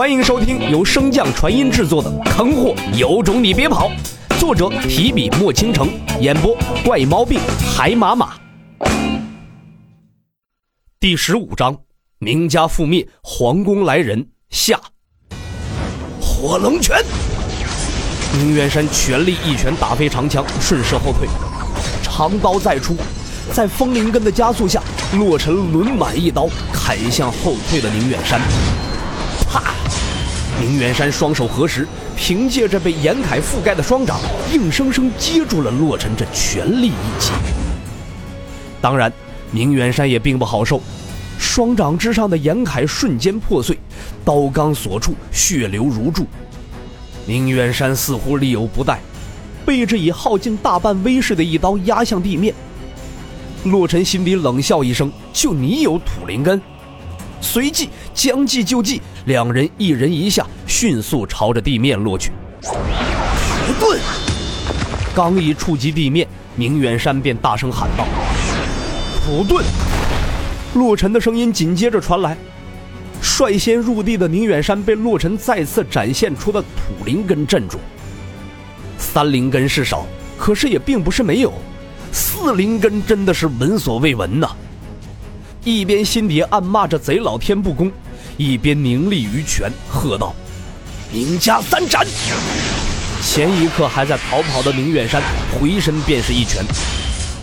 欢迎收听由升降传音制作的《坑货有种你别跑》，作者提笔墨倾城，演播怪毛病海马马。第十五章：名家覆灭，皇宫来人下。火龙拳！宁远山全力一拳打飞长枪，顺势后退，长刀再出，在风铃根的加速下，洛尘抡满一刀砍向后退的宁远山。宁远山双手合十，凭借着被严凯覆盖的双掌，硬生生接住了洛尘这全力一击。当然，宁远山也并不好受，双掌之上的严凯瞬间破碎，刀刚所处，血流如注。宁远山似乎力有不逮，被这已耗尽大半威势的一刀压向地面。洛尘心底冷笑一声：“就你有土灵根？”随即将计就计，两人一人一下，迅速朝着地面落去。绝盾！刚一触及地面，宁远山便大声喊道：“土遁！”洛尘的声音紧接着传来。率先入地的宁远山被洛尘再次展现出的土灵根镇住。三灵根是少，可是也并不是没有，四灵根真的是闻所未闻呐！一边心底暗骂着贼老天不公，一边凝力于拳，喝道：“宁家三斩！”前一刻还在逃跑的宁远山回身便是一拳，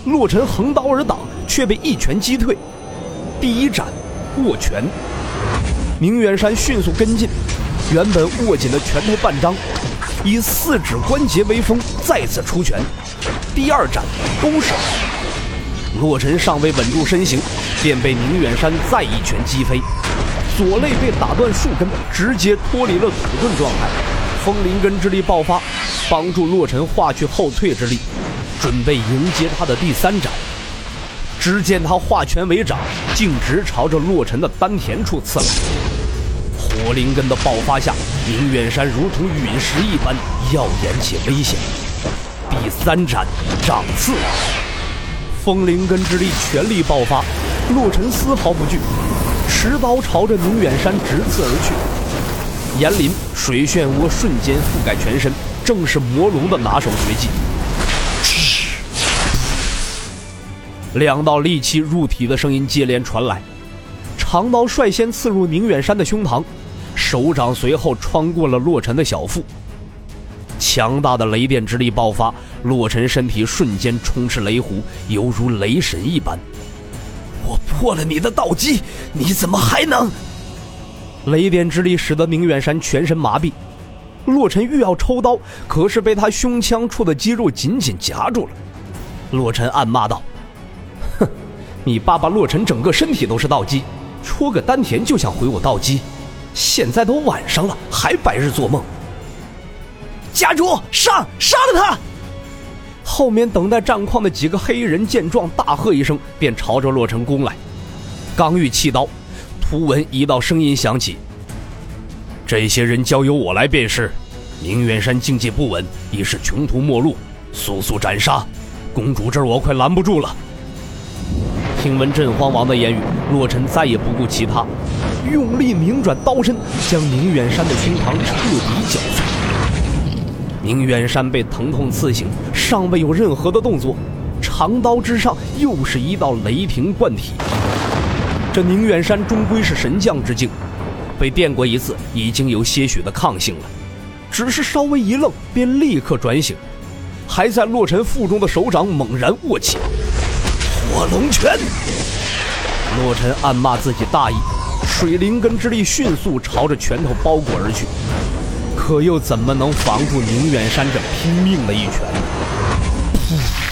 洛尘横刀而挡，却被一拳击退。第一斩，握拳。宁远山迅速跟进，原本握紧的拳头半张，以四指关节为锋，再次出拳。第二斩，勾手。洛尘尚未稳住身形，便被宁远山再一拳击飞，左肋被打断数根，直接脱离了土遁状态。风灵根之力爆发，帮助洛尘化去后退之力，准备迎接他的第三斩。只见他化拳为掌，径直朝着洛尘的丹田处刺来。火灵根的爆发下，宁远山如同陨石一般耀眼且危险。第三斩，掌刺。风灵根之力全力爆发，洛尘丝毫不惧，持刀朝着宁远山直刺而去。炎林水漩涡瞬间覆盖全身，正是魔龙的拿手绝技。两道利器入体的声音接连传来，长刀率先刺入宁远山的胸膛，手掌随后穿过了洛尘的小腹。强大的雷电之力爆发，洛尘身体瞬间充斥雷弧，犹如雷神一般。破了你的道基，你怎么还能？雷电之力使得宁远山全身麻痹，洛尘欲要抽刀，可是被他胸腔处的肌肉紧紧夹住了。洛尘暗骂道：“哼，你爸爸洛尘整个身体都是道基，戳个丹田就想毁我道基，现在都晚上了，还白日做梦。”家主上杀了他！后面等待战况的几个黑衣人见状，大喝一声，便朝着洛尘攻来。刚欲弃刀，突闻一道声音响起：“这些人交由我来便是。宁远山境界不稳，已是穷途末路，速速斩杀！公主这儿我快拦不住了。”听闻镇荒王的言语，洛尘再也不顾其他，用力拧转刀身，将宁远山的胸膛彻底绞碎。宁远山被疼痛刺醒，尚未有任何的动作，长刀之上又是一道雷霆贯体。这宁远山终归是神将之境，被电过一次，已经有些许的抗性了，只是稍微一愣，便立刻转醒，还在洛尘腹中的手掌猛然握起，火龙拳。洛尘暗骂自己大意，水灵根之力迅速朝着拳头包裹而去。可又怎么能防住宁远山这拼命的一拳呢？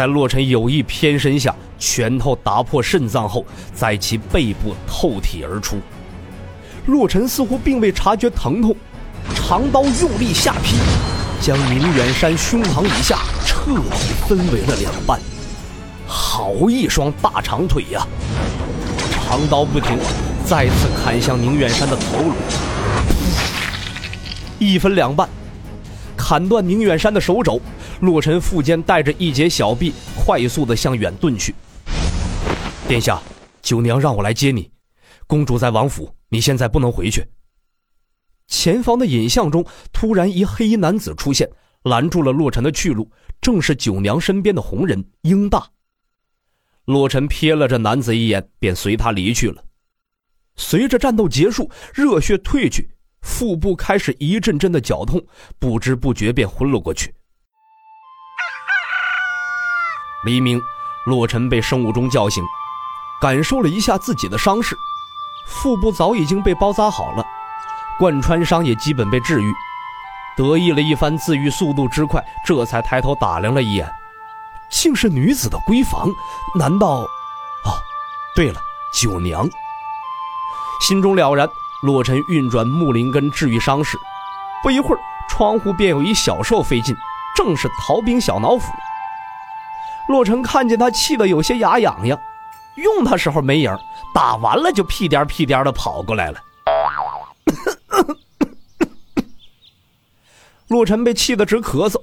在洛尘有意偏身下，拳头打破肾脏后，在其背部透体而出。洛尘似乎并未察觉疼痛，长刀用力下劈，将宁远山胸膛以下彻底分为了两半。好一双大长腿呀！长刀不停，再次砍向宁远山的头颅。一分两半，砍断宁远山的手肘，洛尘腹间带着一截小臂，快速的向远遁去。殿下，九娘让我来接你，公主在王府，你现在不能回去，前方的影像中，突然一黑衣男子出现，拦住了洛尘的去路，正是九娘身边的红人英大。洛尘瞥了这男子一眼，便随他离去了。随着战斗结束，热血退去，腹部开始一阵阵的绞痛，不知不觉便昏了过去。黎明，洛尘被生物钟叫醒，感受了一下自己的伤势，腹部早已经被包扎好了，贯穿伤也基本被治愈。得意了一番，自愈速度之快，这才抬头打量了一眼。竟是女子的闺房，难道？哦，对了，九娘。心中了然，洛尘运转木灵根治愈伤势。不一会儿，窗户便有一小兽飞进，正是逃兵小脑斧。洛尘看见他，气得有些牙痒痒，用他时候没影打完了就屁颠屁颠的跑过来了。洛尘被气得直咳嗽。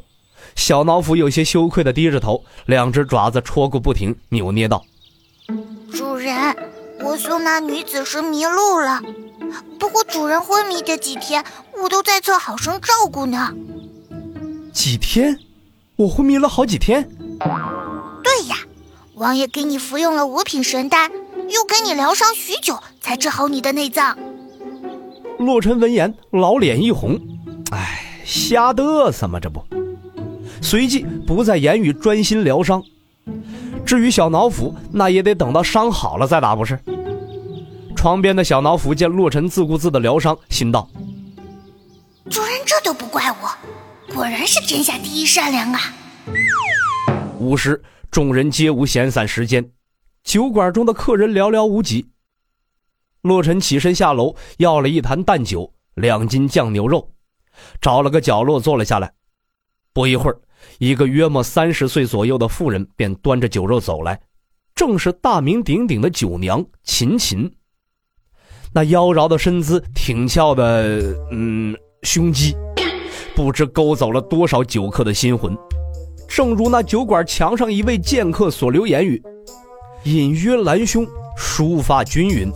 小脑斧有些羞愧的低着头，两只爪子戳个不停，扭捏道：“主人，我送那女子时迷路了，不过主人昏迷这几天，我都在侧好生照顾呢。”几天？我昏迷了好几天？王爷给你服用了五品神丹，又给你疗伤许久，才治好你的内脏。洛尘闻言，老脸一红，哎，瞎嘚瑟嘛，这不。随即不再言语，专心疗伤。至于小脑斧，那也得等到伤好了再打，不是？床边的小脑斧见洛尘自顾自的疗伤，心道：“主人这都不怪我，果然是天下第一善良啊！”午时，众人皆无闲散时间，酒馆中的客人寥寥无几。洛尘起身下楼，要了一坛淡酒，两斤酱牛肉，找了个角落坐了下来。不一会儿。一个约莫三十岁左右的妇人便端着酒肉走来，正是大名鼎鼎的酒娘秦秦。那妖娆的身姿，挺翘的嗯胸肌，不知勾走了多少酒客的心魂。正如那酒馆墙上一位剑客所留言语：“隐约兰胸，梳发均匀，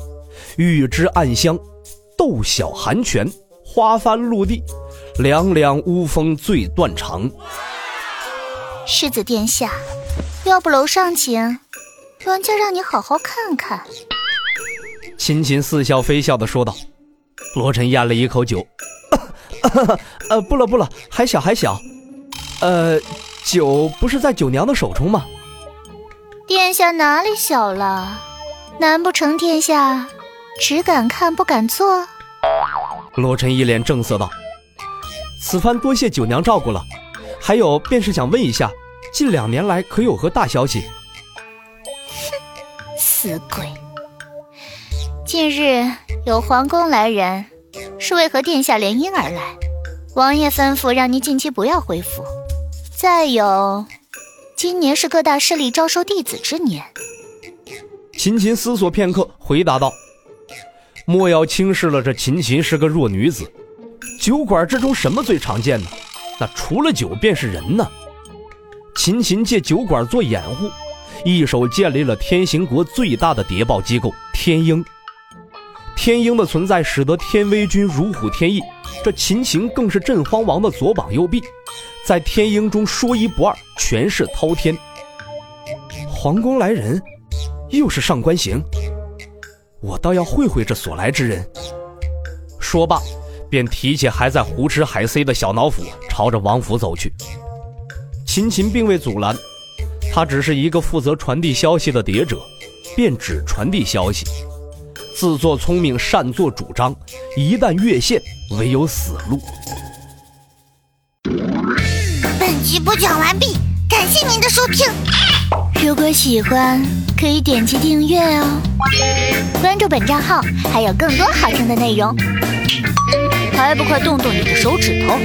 玉枝暗香，豆小寒泉，花翻陆地，两两乌风醉断肠。”世子殿下，要不楼上请，人家让你好好看看。秦琴似笑非笑的说道。罗晨咽了一口酒，呃，不了不了，还小还小。呃，酒不是在九娘的手中吗？殿下哪里小了？难不成殿下只敢看不敢做？罗晨一脸正色道：“此番多谢九娘照顾了，还有便是想问一下。”近两年来可有何大消息？哼，死鬼！近日有皇宫来人，是为和殿下联姻而来。王爷吩咐让您近期不要回府。再有，今年是各大势力招收弟子之年。秦琴思索片刻，回答道：“莫要轻视了，这秦琴是个弱女子。酒馆之中什么最常见呢？那除了酒便是人呢。”秦琴借酒馆做掩护，一手建立了天行国最大的谍报机构天鹰。天鹰的存在使得天威军如虎添翼，这秦秦更是镇荒王的左膀右臂，在天鹰中说一不二，权势滔天。皇宫来人，又是上官行，我倒要会会这所来之人。说罢，便提起还在胡吃海塞的小脑斧，朝着王府走去。秦秦并未阻拦，他只是一个负责传递消息的谍者，便只传递消息，自作聪明，擅作主张，一旦越线，唯有死路。本集播讲完毕，感谢您的收听。如果喜欢，可以点击订阅哦，关注本账号还有更多好听的内容，还不快动动你的手指头！